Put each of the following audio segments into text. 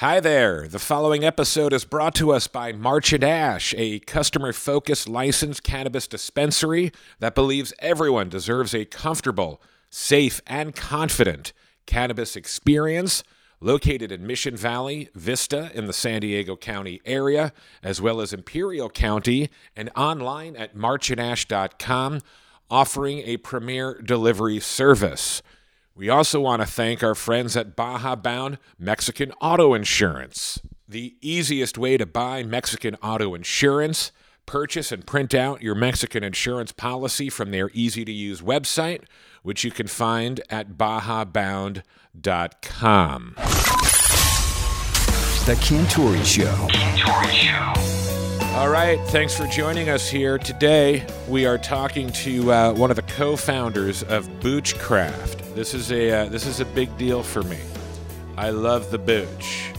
Hi there. The following episode is brought to us by March and Ash, a customer focused licensed cannabis dispensary that believes everyone deserves a comfortable, safe, and confident cannabis experience. Located in Mission Valley, Vista in the San Diego County area, as well as Imperial County, and online at marchandash.com, offering a premier delivery service. We also want to thank our friends at Baja Bound Mexican Auto Insurance. The easiest way to buy Mexican auto insurance, purchase and print out your Mexican insurance policy from their easy to use website, which you can find at bajabound.com. The Cantore Show. All right, thanks for joining us here. Today, we are talking to uh, one of the co-founders of Boochcraft. This is a uh, this is a big deal for me. I love the booch.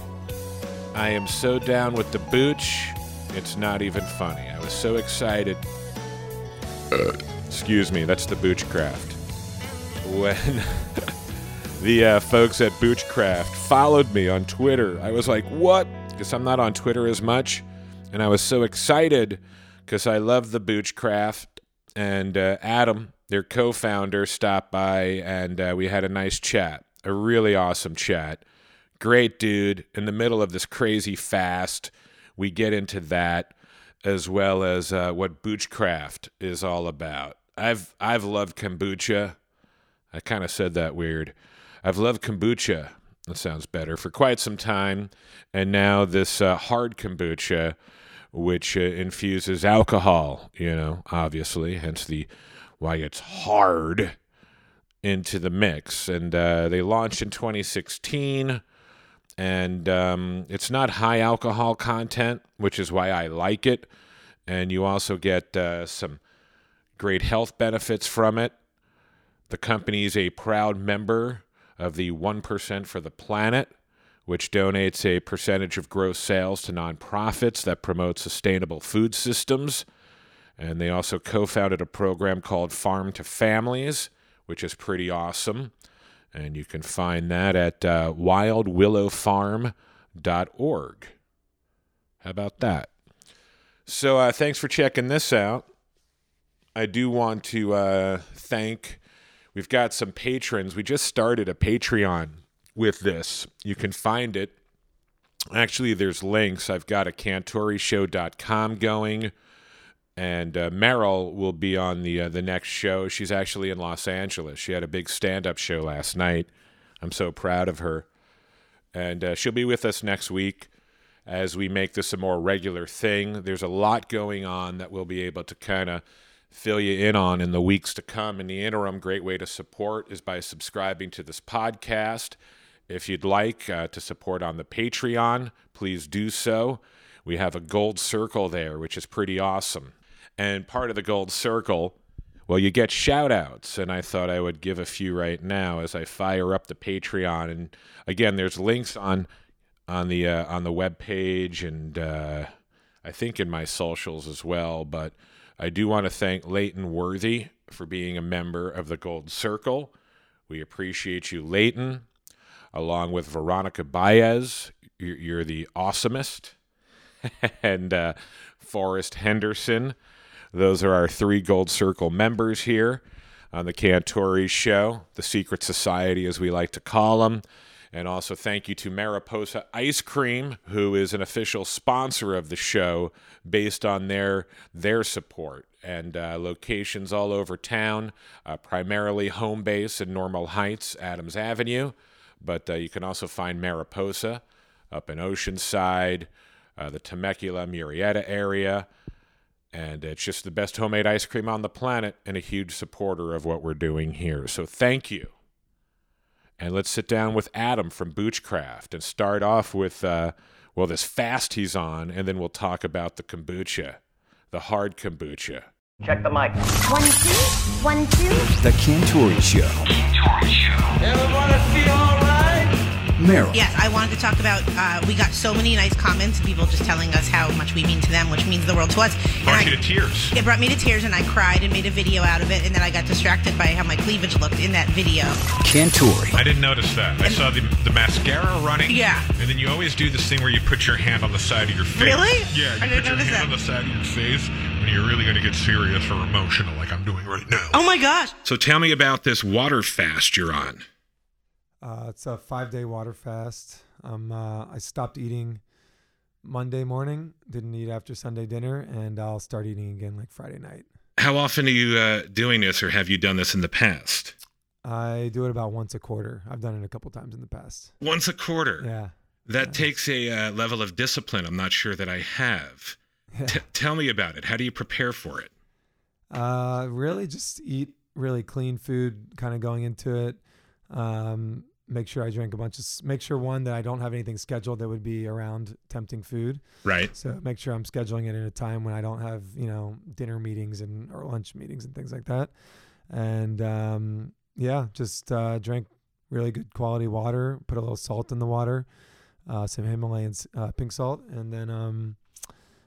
I am so down with the booch. It's not even funny. I was so excited. Excuse me, that's the Boochcraft. When the uh, folks at Boochcraft followed me on Twitter, I was like, "What?" Because I'm not on Twitter as much and I was so excited because I love the Boochcraft. And uh, Adam, their co-founder, stopped by, and uh, we had a nice chat, a really awesome chat. Great dude. In the middle of this crazy fast, we get into that as well as uh, what Boochcraft is all about. I've I've loved kombucha. I kind of said that weird. I've loved kombucha. That sounds better for quite some time, and now this uh, hard kombucha which uh, infuses alcohol, you know, obviously, hence the why it's hard into the mix. And uh, they launched in 2016, and um, it's not high alcohol content, which is why I like it. And you also get uh, some great health benefits from it. The company is a proud member of the 1% for the Planet which donates a percentage of gross sales to nonprofits that promote sustainable food systems. And they also co founded a program called Farm to Families, which is pretty awesome. And you can find that at uh, wildwillowfarm.org. How about that? So, uh, thanks for checking this out. I do want to uh, thank, we've got some patrons. We just started a Patreon with this. You can find it. Actually, there's links. I've got a cantoreshow.com going, and uh, Meryl will be on the uh, the next show. She's actually in Los Angeles. She had a big stand up show last night. I'm so proud of her, and uh, she'll be with us next week as we make this a more regular thing. There's a lot going on that we'll be able to kind of fill you in on in the weeks to come. In the interim, great way to support is by subscribing to this podcast if you'd like uh, to support on the Patreon, please do so. We have a gold circle there, which is pretty awesome. And part of the gold circle, well, you get shout outs. And I thought I would give a few right now as I fire up the Patreon. And again, there's links on on the uh, on the web page and uh, I think in my socials as well. But I do want to thank Leighton Worthy for being a member of the Gold Circle. We appreciate you, Leighton along with Veronica Baez. You're, the awesomest. and uh, Forrest Henderson. Those are our three Gold Circle members here on the Cantore Show, the Secret Society, as we like to call them. And also thank you to Mariposa Ice Cream, who is an official sponsor of the show based on their their support and uh, locations all over town, uh, primarily home base in Normal Heights, Adams Avenue. But uh, you can also find Mariposa up in Oceanside, uh, the Temecula, Murrieta area. And it's just the best homemade ice cream on the planet and a huge supporter of what we're doing here. So thank you. And let's sit down with Adam from Boochcraft and start off with, uh, well, this fast he's on, and then we'll talk about the kombucha, the hard kombucha. Check the mic. One, two, one, two. The Cantore Show. Everybody feel all right? Meryl. Yes, I wanted to talk about. Uh, we got so many nice comments, people just telling us how much we mean to them, which means the world to us. And Brought I- you to tears. it brought me to tears, and I cried and made a video out of it, and then I got distracted by how my cleavage looked in that video. Cantore. I didn't notice that. I saw the, the mascara running. Yeah. And then you always do this thing where you put your hand on the side of your face. Really? Yeah. You I put didn't your notice hand that. on the side of your face when you're really going to get serious or emotional, like I'm doing right now. Oh my gosh! So tell me about this water fast you're on. Uh, it's a five day water fast. Um, uh, I stopped eating Monday morning, didn't eat after Sunday dinner, and I'll start eating again like Friday night. How often are you uh, doing this, or have you done this in the past? I do it about once a quarter. I've done it a couple times in the past. Once a quarter. Yeah. That takes a uh, level of discipline I'm not sure that I have. Yeah. T- tell me about it. How do you prepare for it? Uh, really just eat really clean food, kind of going into it. Um, make sure I drink a bunch of, make sure one that I don't have anything scheduled that would be around tempting food. Right. So make sure I'm scheduling it in a time when I don't have, you know, dinner meetings and or lunch meetings and things like that. And um, yeah, just uh, drink really good quality water. Put a little salt in the water, uh, some Himalayan uh, pink salt, and then um,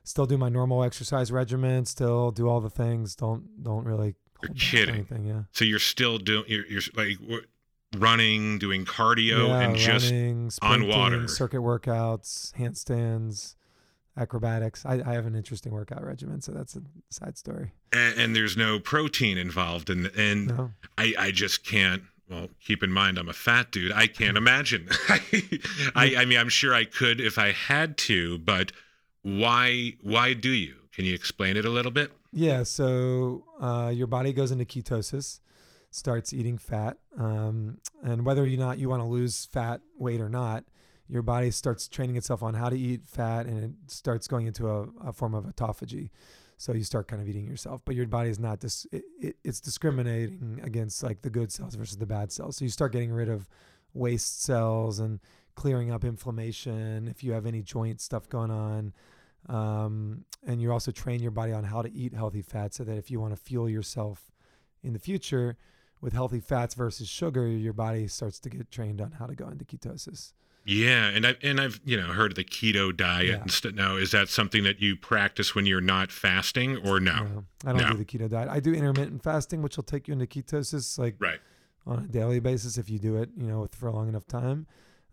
still do my normal exercise regimen. Still do all the things. Don't don't really. You're kidding. Anything, yeah. So you're still doing, you're, you're like what, running, doing cardio, yeah, and just running, on water. circuit workouts, handstands, acrobatics. I, I have an interesting workout regimen, so that's a side story. and, and there's no protein involved and and No. I, I just can't well keep in mind i'm a fat dude i can't imagine I, I mean i'm sure i could if i had to but why why do you can you explain it a little bit Yeah, so uh, your body goes into ketosis, starts eating fat, um, and whether or not you want to lose fat weight or not, your body starts training itself on how to eat fat, and it starts going into a, a form of autophagy. So you start kind of eating yourself, but your body is not dis- it, it, it's discriminating against like the good cells versus the bad cells. So you start getting rid of waste cells and clearing up inflammation if you have any joint stuff going on um, and you also train your body on how to eat healthy fat so that if you want to fuel yourself in the future with healthy fats versus sugar your body starts to get trained on how to go into ketosis. Yeah and i and i've you know heard of the keto diet Yeah. and stuff. Now is that something that you practice when you're not fasting or no? No, i don't No. do the keto diet. I do intermittent fasting which will take you into ketosis like right. on a daily basis if you do it you know for a long enough time.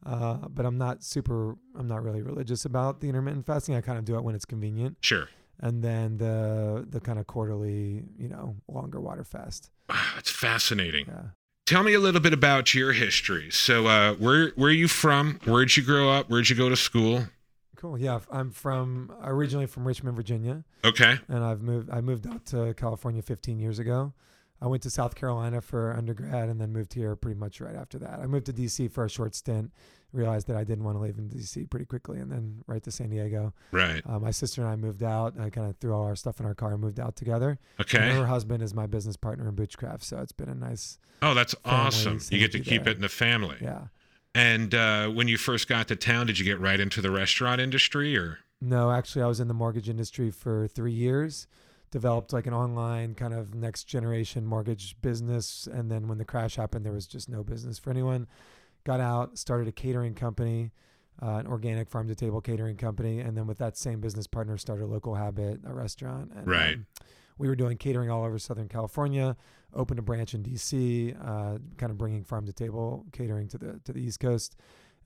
Uh, but i'm not super i'm not really religious about the intermittent fasting. I kind of do it when it's convenient. Sure and then the the kind of quarterly you know longer water fast wow it's fascinating yeah Tell me a little bit about your history. So, uh, where where are you from? Where'd you grow up? Where'd you go to school? Cool. Yeah, I'm from originally from Richmond, Virginia, Okay, and I've moved. I moved out to California 15 years ago. I went to South Carolina for undergrad, and then moved here pretty much right after that. I moved to DC for a short stint. Realized that I didn't want to live in DC pretty quickly, and then right to San Diego. right. Uh, my sister and I moved out. I kind of threw all our stuff in our car and moved out together. And Okay. her husband is my business partner in Boochcraft, so it's been a nice. Oh, that's awesome. You get to keep there. it in the family. Yeah. And uh, when you first got to town, did you get right into the restaurant industry, or No, actually, I was in the mortgage industry for three years. Developed like an online kind of next generation mortgage business, and then when the crash happened, there was just no business for anyone. Got out, started a catering company, uh, an organic farm to table catering company, and then with that same business partner, started local habit, a restaurant. And, Right. um, we were doing catering all over Southern California. Opened a branch in DC, uh, kind of bringing farm to table catering to the to the East Coast.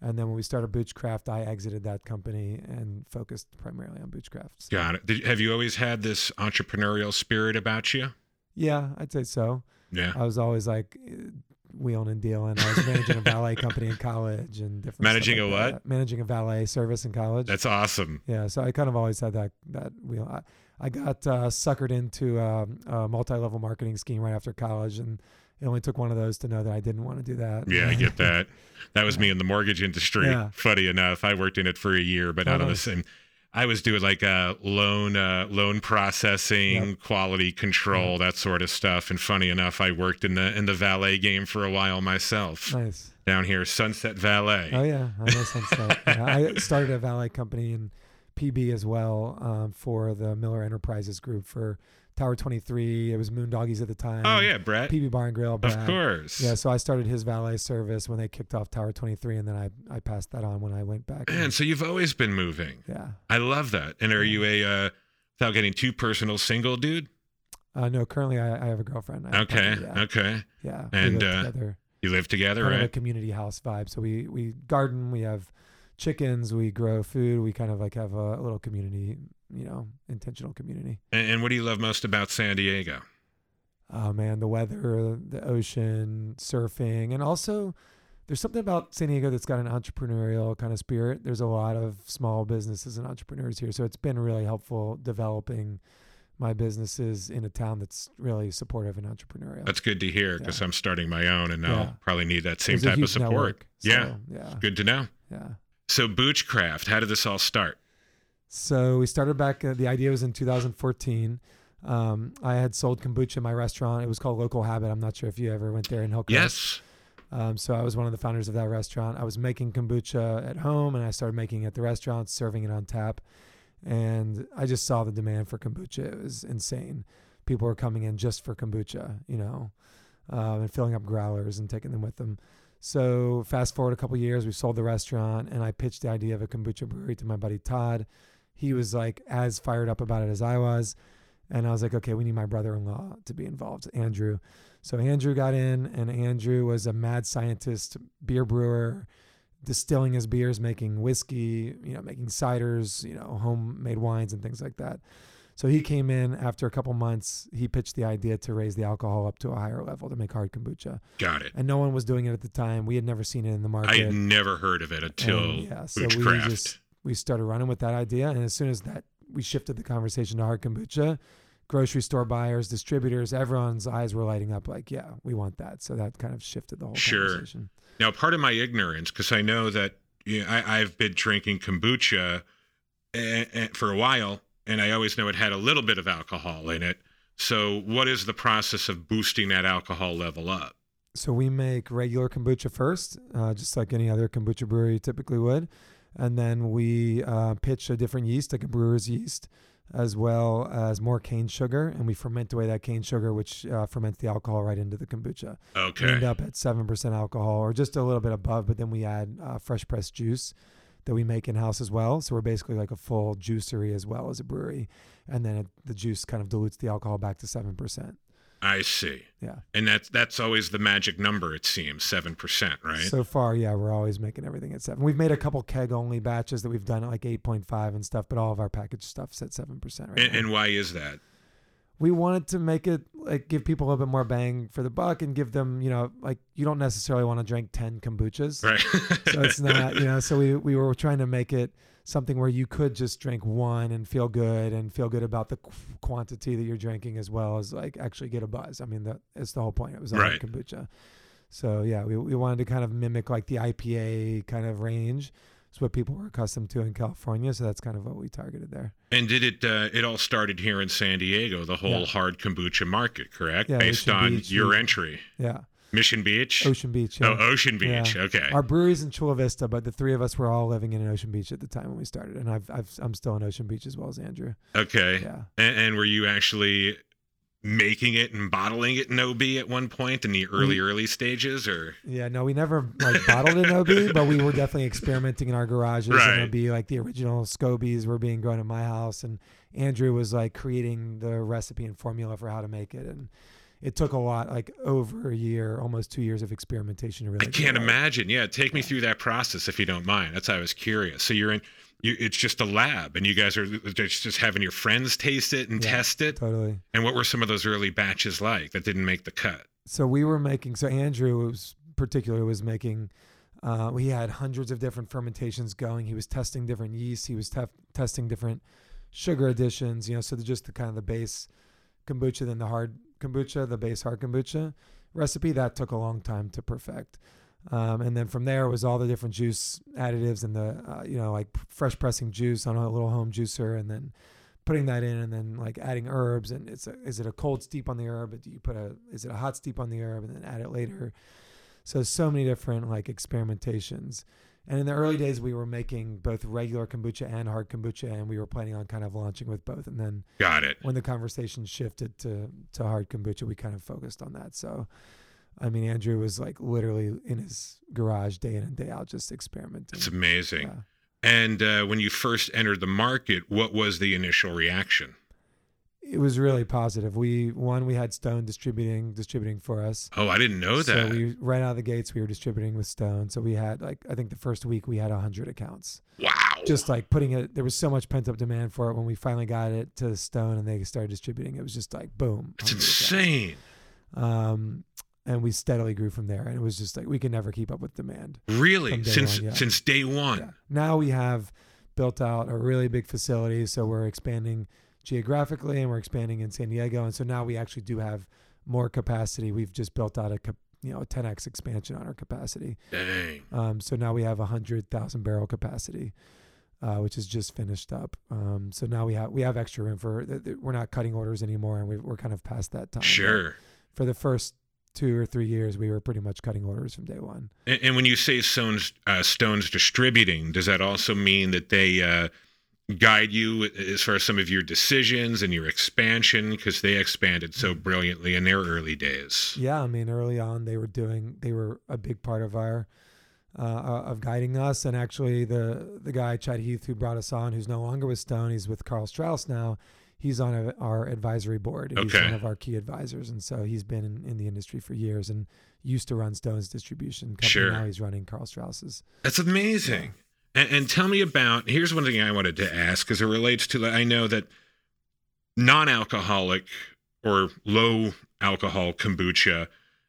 And then when we started Boochcraft, I exited that company and focused primarily on Boochcraft. So, got it? Did, have you always had this entrepreneurial spirit about you? yeah, I'd say so. Yeah. I was always like wheeling and dealing. I was managing a valet company in college and different. Managing like a what? that. Managing a valet service in college. That's awesome. yeah. So I kind of always had that that wheel. I, I got uh, suckered into um, a multi-level marketing scheme right after college, and it only took one of those to know that I didn't want to do that. Yeah, I get that. That was me in the mortgage industry. Yeah. Funny enough, I worked in it for a year, but not on the same. I was doing like a loan uh, loan processing, Yep. quality control, that sort of stuff. And funny enough, I worked in the in the valet game for a while myself nice. down here, Sunset Valet. Oh yeah, I know Sunset. yeah, I started a valet company in PB as well um, for the Miller Enterprises Group for Tower 23. It was Moondoggies at the time. Oh yeah, Brett. PB Bar and Grill. Of course. Yeah, so I started his valet service when they kicked off Tower 23, and then I, I passed that on when I went back. And- so you've always been moving. yeah. I love that. And are you a uh, without getting too personal single dude? Uh, no, currently I, I have a girlfriend. I Okay. Yeah. Okay. yeah. And, live uh, together. You live together, kind of a community house vibe. So we we garden, we have chickens, we grow food, we kind of like have a little community, you know, intentional community. And, and what do you love most about San Diego? Oh man, the weather, the ocean, surfing, and also there's something about San Diego that's got an entrepreneurial kind of spirit. There's a lot of small businesses and entrepreneurs here, so it's been really helpful developing my businesses in a town that's really supportive and entrepreneurial. That's good to hear because Yeah. I'm starting my own and Yeah. I'll probably need that same There's type of support. network, yeah. so, yeah, Good to know. yeah. So Boochcraft, how did this all start? So we started back. Uh, the idea was in 2014. Um, I had sold kombucha in my restaurant. It was called Local Habit. I'm not sure if you ever went there in Hillcrest. Yes. Um, so I was one of the founders of that restaurant. I was making kombucha at home, and I started making it at the restaurant, serving it on tap. And I just saw the demand for kombucha. It was insane. People were coming in just for kombucha, you know, um, and filling up growlers and taking them with them. So fast forward a couple years, we sold the restaurant, and I pitched the idea of a kombucha brewery to my buddy Todd. He was like as fired up about it as I was. And I was like, okay, we need my brother-in-law to be involved, Andrew. So Andrew got in, and Andrew was a mad scientist, beer brewer, distilling his beers, making whiskey, you know, making ciders, you know, homemade wines and things like that. So he came in after a couple months. He pitched the idea to raise the alcohol up to a higher level to make hard kombucha, Got it. and no one was doing it at the time. We had never seen it in the market. I had never heard of it until And, yeah, so we just we started running with that idea, and as soon as that we shifted the conversation to hard kombucha, grocery store buyers, distributors, everyone's eyes were lighting up. Like, yeah, we want that. So that kind of shifted the whole Sure. conversation. Now, part of my ignorance, because I know that you know, I, I've been drinking kombucha eh, eh, for a while, and I always know it had a little bit of alcohol in it. So, what is the process of boosting that alcohol level up? So we make regular kombucha first, uh, just like any other kombucha brewery typically would, and then we uh, pitch a different yeast, like a brewer's yeast, as well as more cane sugar, and we ferment away that cane sugar, which uh, ferments the alcohol right into the kombucha. We end Okay. up at seven percent alcohol, or just a little bit above, but then we add uh, fresh pressed juice that we make in house as well. So we're basically like a full juicery as well as a brewery, and then it, the juice kind of dilutes the alcohol back to seven percent. I see. Yeah. And that's that's always the magic number. It seems seven percent, right? So far, yeah, we're always making everything at seven. We've made a couple keg only batches that we've done at like eight point five and stuff, but all of our packaged stuff's at seven percent right and, and why is that? We wanted to make it like give people a little bit more bang for the buck and give them, you know, like you don't necessarily want to drink ten kombuchas. Right. so it's not you know so we, we were trying to make it something where you could just drink one and feel good and feel good about the qu- quantity that you're drinking as well as like actually get a buzz i mean that is the whole point it was all Right. kombucha so yeah we, we wanted to kind of mimic like the ipa kind of range it's what people were accustomed to in california so that's kind of what we targeted there And did it? Uh, it all started here in San Diego, the whole Yeah. hard kombucha market, correct? Yeah, Based Ocean on Beach, your entry, yeah Mission Beach. ocean beach Oh. Ocean Beach. Yeah. Okay. Our brewery's in Chula Vista, but the three of us were all living in Ocean Beach at the time when we started, and I've, I've I'm still in Ocean Beach as well as Andrew. okay. Yeah, And, and were you actually making it and bottling it in OB at one point in the early, early stages, or Yeah, no, we never like bottled in OB, but we were definitely experimenting in our garages. Right. And OB, like the original Scobies were being grown at my house, and Andrew was like creating the recipe and formula for how to make it, and it took a lot, like over a year, almost two years of experimentation to really. I can't imagine. Yeah, take me through that process if you don't mind. That's I was curious. So you're in, you, it's just a lab, and you guys are just just having your friends taste it and Yeah. test it. Totally. And what were some of those early batches like that didn't make the cut? so we were making so andrew was particularly was making uh, we had hundreds of different fermentations going he was testing different yeasts he was tef- testing different sugar additions you know so the, just the kind of the base kombucha then the hard kombucha the base hard kombucha recipe that took a long time to perfect. Um, and then from there was all the different juice additives and the uh, you know like fresh pressing juice on a little home juicer and then putting that in and then like adding herbs. And it's a, is it a cold steep on the herb? Do you put a is it a hot steep on the herb? And then add it later. So so many different like experimentations And in the early days, we were making both regular kombucha and hard kombucha, and we were planning on kind of launching with both. And then Got it. when the conversation shifted to to hard kombucha, we kind of focused on that. So, I mean, Andrew was like literally in his garage day in and day out, just experimenting. It's amazing. Yeah. And uh, when you first entered the market, what was the initial reaction? It was really positive. We one we had Stone distributing distributing for us. Oh, I didn't know So that. we right out of the gates we were distributing with Stone. So we had like I think the first week we had hundred accounts. wow. Just like putting it, there was so much pent up demand for it. When we finally got it to Stone and they started distributing, it was just like boom. It's insane. Um, and we steadily grew from there. And it was just like we could never keep up with demand. Really? Since one, yeah. since day one. Yeah. Now we have built out a really big facility, so we're expanding geographically and we're expanding in San Diego, and so now we actually do have more capacity. We've just built out a you know a 10x expansion on our capacity. Dang. Um, so now we have a hundred thousand barrel capacity, uh, which is just finished up. Um, so now we have we have extra room for th- th- we're not cutting orders anymore, and we we're kind of past that time. Sure. For the first two or three years, we were pretty much cutting orders from day one. And, and when you say Stones, uh, Stones distributing, does that also mean that they uh, guide you as far as some of your decisions and your expansion? Because they expanded so brilliantly in their early days. Yeah, I mean, early on they were doing they were a big part of our uh, of guiding us, and actually the the guy Chad Heath who brought us on, who's no longer with Stone, he's with Karl Strauss now. He's on a, our advisory board. He's Okay. one of our key advisors, and so he's been in, in the industry for years and used to run Stone's distribution company. Sure. Now he's running Karl Strauss's. That's amazing. And, and tell me about here's one thing I wanted to ask because it relates to I know that non-alcoholic or low alcohol kombucha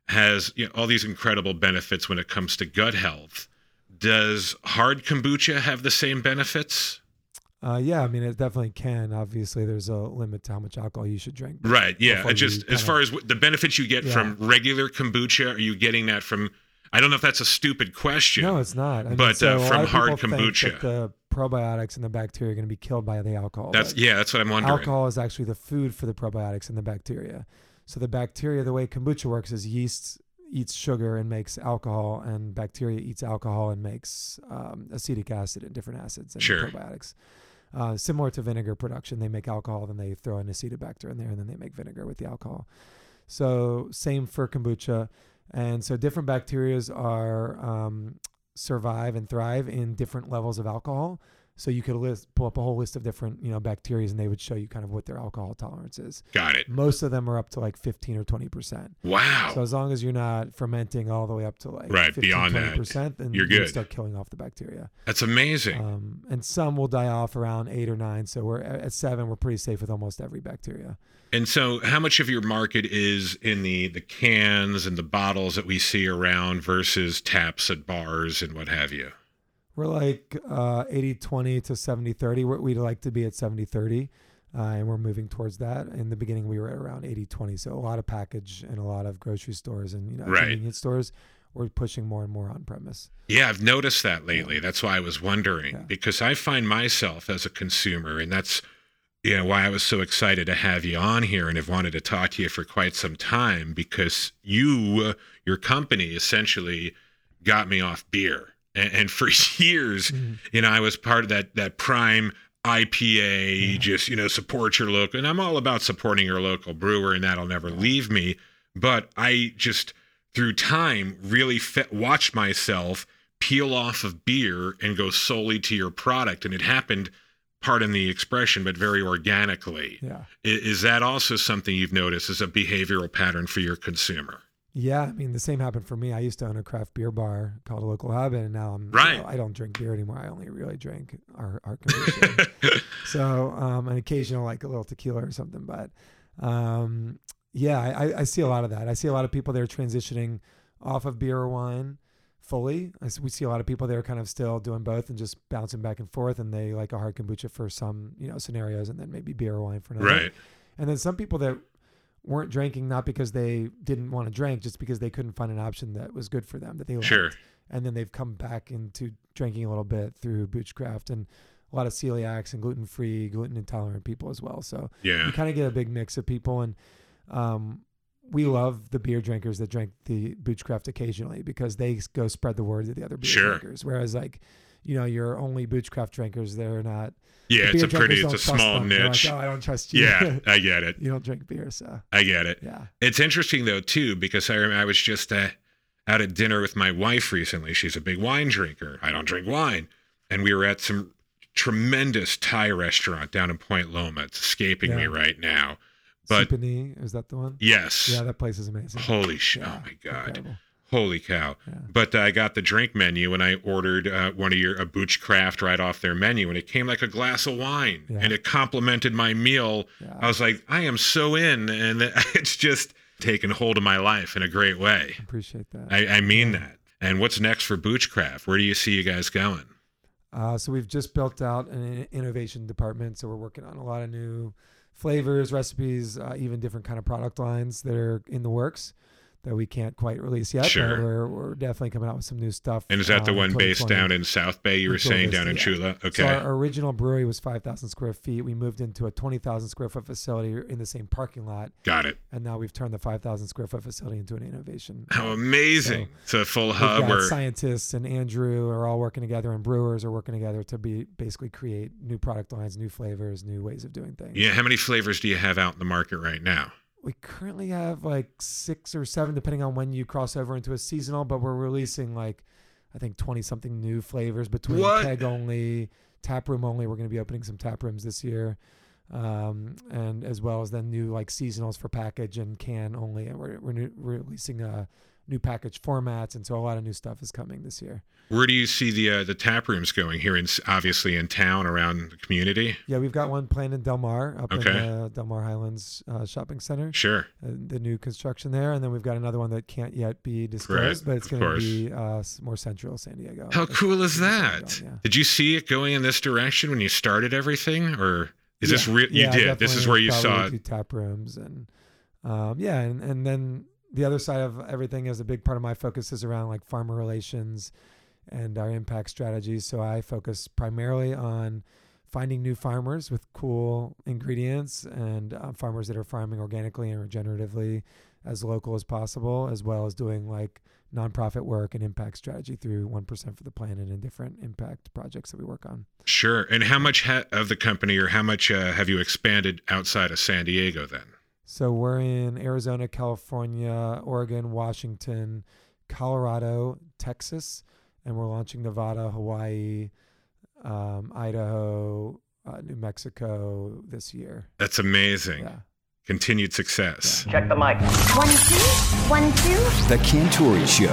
has you know, all these incredible benefits when it comes to gut health. Does hard kombucha have the same benefits? Uh, yeah, I mean, it definitely can. Obviously, there's a limit to how much alcohol you should drink. Right. Yeah. Just as far as the benefits you get Yeah. from regular kombucha, are you getting that from? I don't know if that's a stupid question. No, it's not. I mean, But, so uh, from hard kombucha. the probiotics and the bacteria are going to be killed by the alcohol. that's yeah. That's what I'm wondering. alcohol is actually the food for the probiotics and the bacteria. So the bacteria, the way kombucha works is yeast eats sugar and makes alcohol, and bacteria eats alcohol and makes um, acetic acid and different acids and Sure. probiotics. Uh, similar to vinegar production, they make alcohol, then they throw an acetobacter in there, and then they make vinegar with the alcohol. So same for kombucha, and so different bacterias are um, survive and thrive in different levels of alcohol. So you could list, pull up a whole list of different, you know, bacteria, and they would show you kind of what their alcohol tolerance is. Got it. Most of them are up to like 15 or 20 percent. Wow. So as long as you're not fermenting all the way up to like Right, 15, beyond that, percent, then you're good. you start killing off the bacteria. That's amazing. Um, and some will die off around eight or nine. So we're at at seven. We're pretty safe with almost every bacteria. And so, how much of your market is in the the cans and the bottles that we see around versus taps at bars and what have you? We're like uh, 80 20 to 70 30. We're, we'd like to be at 70 30. Uh, and we're moving towards that. In the beginning, we were at around 80 20. So a lot of package and a lot of grocery stores and you know Right. convenience stores. We're pushing more and more on premise. Yeah, I've noticed that lately. That's why I was wondering Yeah. because I find myself as a consumer, and that's you know why I was so excited to have you on here and have wanted to talk to you for quite some time because you, your company, essentially got me off beer, and, and for years, Mhm. you know, I was part of that that prime IPA, just you know, support your local, and I'm all about supporting your local brewer, and that'll never leave me. But I just through time really fe- watched myself peel off of beer and go solely to your product, and it happened. Pardon the expression, but very organically. Yeah. I- Is that also something you've noticed as a behavioral pattern for your consumer? Yeah, I mean the same happened for me. I used to own a craft beer bar called a Local Habit, and now I'm you Right. know, I don't drink beer anymore. I only really drink our our kombucha. so um, an occasional like a little tequila or something. But um, yeah, I, I- see a lot of that. I see a lot of people that are transitioning off of beer or wine fully. I we see a lot of people that are kind of still doing both and just bouncing back and forth, and they like a hard kombucha for some you know scenarios, and then maybe beer or wine for another. right. And then some people that weren't drinking not because they didn't want to drink, just because they couldn't find an option that was good for them that they liked. Sure. And then they've come back into drinking a little bit through Boochcraft and a lot of celiacs and gluten free, gluten intolerant people as well. So Yeah. you kind of get a big mix of people. And um, we love the beer drinkers that drink the Boochcraft occasionally because they go spread the word to the other beer Sure. drinkers. Whereas like, you know, your only Boochcraft drinkers, they're not. Yeah, it's a pretty, it's a small them. Niche. Like, oh, I don't trust you. Yeah, I get it. you don't drink beer, so I get it. yeah. It's interesting though too because I I was just uh, out at dinner with my wife recently. She's a big wine drinker. I don't drink wine, and we were at some tremendous Thai restaurant down in Point Loma. It's escaping me right now, but Symphony, is that the one? yes. Yeah, that place is amazing. Holy shit! Yeah, oh my god! incredible. Holy cow! Yeah. But uh, I got the drink menu and I ordered uh, one of your a Boochcraft right off their menu, and it came like a glass of wine, Yeah. and it complemented my meal. Yeah. I was like, I am so in, and it's just taken hold of my life in a great way. I appreciate that. I, I mean that. And what's next for Boochcraft? Where do you see you guys going? Uh, so we've just built out an innovation department. So we're working on a lot of new flavors, recipes, uh, even different kind of product lines that are in the works that we can't quite release yet. Sure. We're, we're definitely coming out with some new stuff. And is that the um, one based down in South Bay? You were saying down in yeah. Chula. So Okay. our original brewery was 5,000 square feet. We moved into a 20,000 square foot facility in the same parking lot. Got it. And now we've turned the 5,000 square foot facility into an innovation. How amazing! it's a full hub where scientists and Andrew are all working together, and brewers are working together to be basically create new product lines, new flavors, new ways of doing things. yeah. How many flavors do you have out in the market right now? We currently have like six or seven, depending on when you cross over into a seasonal, but we're releasing like I think twenty something new flavors between What? keg only, tap room only. We're going to be opening some tap rooms this year. Um, and as well as then new like seasonals for package and can only. And we're, we're, new, we're releasing uh, new package formats. And so a lot of new stuff is coming this year. Where do you see the uh, the tap rooms going here? In obviously in town around the community. Yeah, we've got one planned in Del Mar, up Okay. in the Del Mar Highlands uh, shopping center, Sure. uh, the new construction there, and then we've got another one that can't yet be disclosed, but it's going to be uh, more central San Diego. How It's- cool is it's gonna be that? going, yeah. Did you see it going in this direction when you started everything, or is this real? You Yeah, did. This is where you saw it. tap rooms and um, yeah, and and then the other side of everything is a big part of my focus is around like farmer relations and our impact strategies. So I focus primarily on finding new farmers with cool ingredients and uh, farmers that are farming organically and regeneratively as local as possible, as well as doing like nonprofit work and impact strategy through 1% for the planet and different impact projects that we work on. Sure. And how much ha- of the company, or how much uh, have you expanded outside of San Diego? Then. So we're in Arizona, California, Oregon, Washington, Colorado, Texas, and we're launching Nevada, Hawaii, um, Idaho, uh, New Mexico this year. That's amazing. Yeah. Continued success. Check the mic. One, two, one, two. The Cantore Show.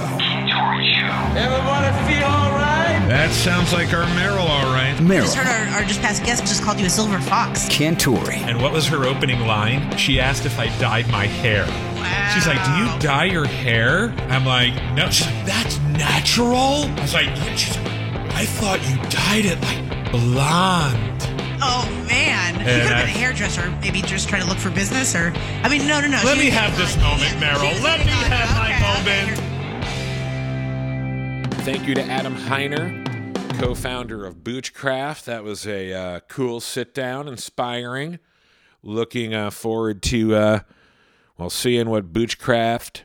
Everyone if we all right. That sounds like our Meryl, all right. Meryl Just heard our, our just past guest just called you a silver fox. Cantore. And what was her opening line? She asked if I dyed my hair. Wow. She's like, "Do you dye your hair?" I'm like, "No." She's like, "That's natural." I was like, "Yeah." She's like, "I thought you dyed it like blonde." Oh man, you could have been a hairdresser. Maybe just trying to look for business, or I mean, no, no, no. Let she me have this on- moment, yeah, Meryl. Let getting me on- have my okay, moment. okay. Thank you to Adam Heiner, co-founder of Boochcraft. That was a uh, cool sit down, inspiring. Looking uh, forward to uh, well seeing what Boochcraft.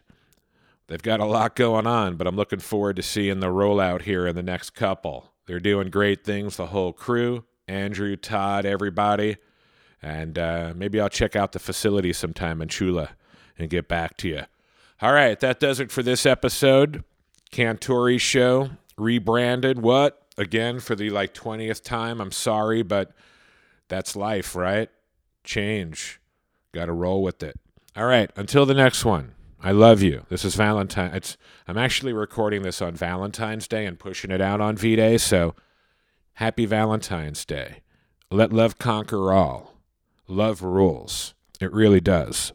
They've got a lot going on, but I'm looking forward to seeing the rollout here in the next couple. They're doing great things, the whole crew, Andrew, Todd, everybody, and uh, maybe I'll check out the facility sometime in Chula and get back to you. All right, that does it for this episode. Cantore show rebranded. What? Again for the like 20th time. I'm sorry, but that's life, right? Change. Got to roll with it. All right, until the next one. I love you. This is Valentine. It's I'm actually recording this on Valentine's Day and pushing it out on V-Day, so happy Valentine's Day. Let love conquer all. Love rules. It really does.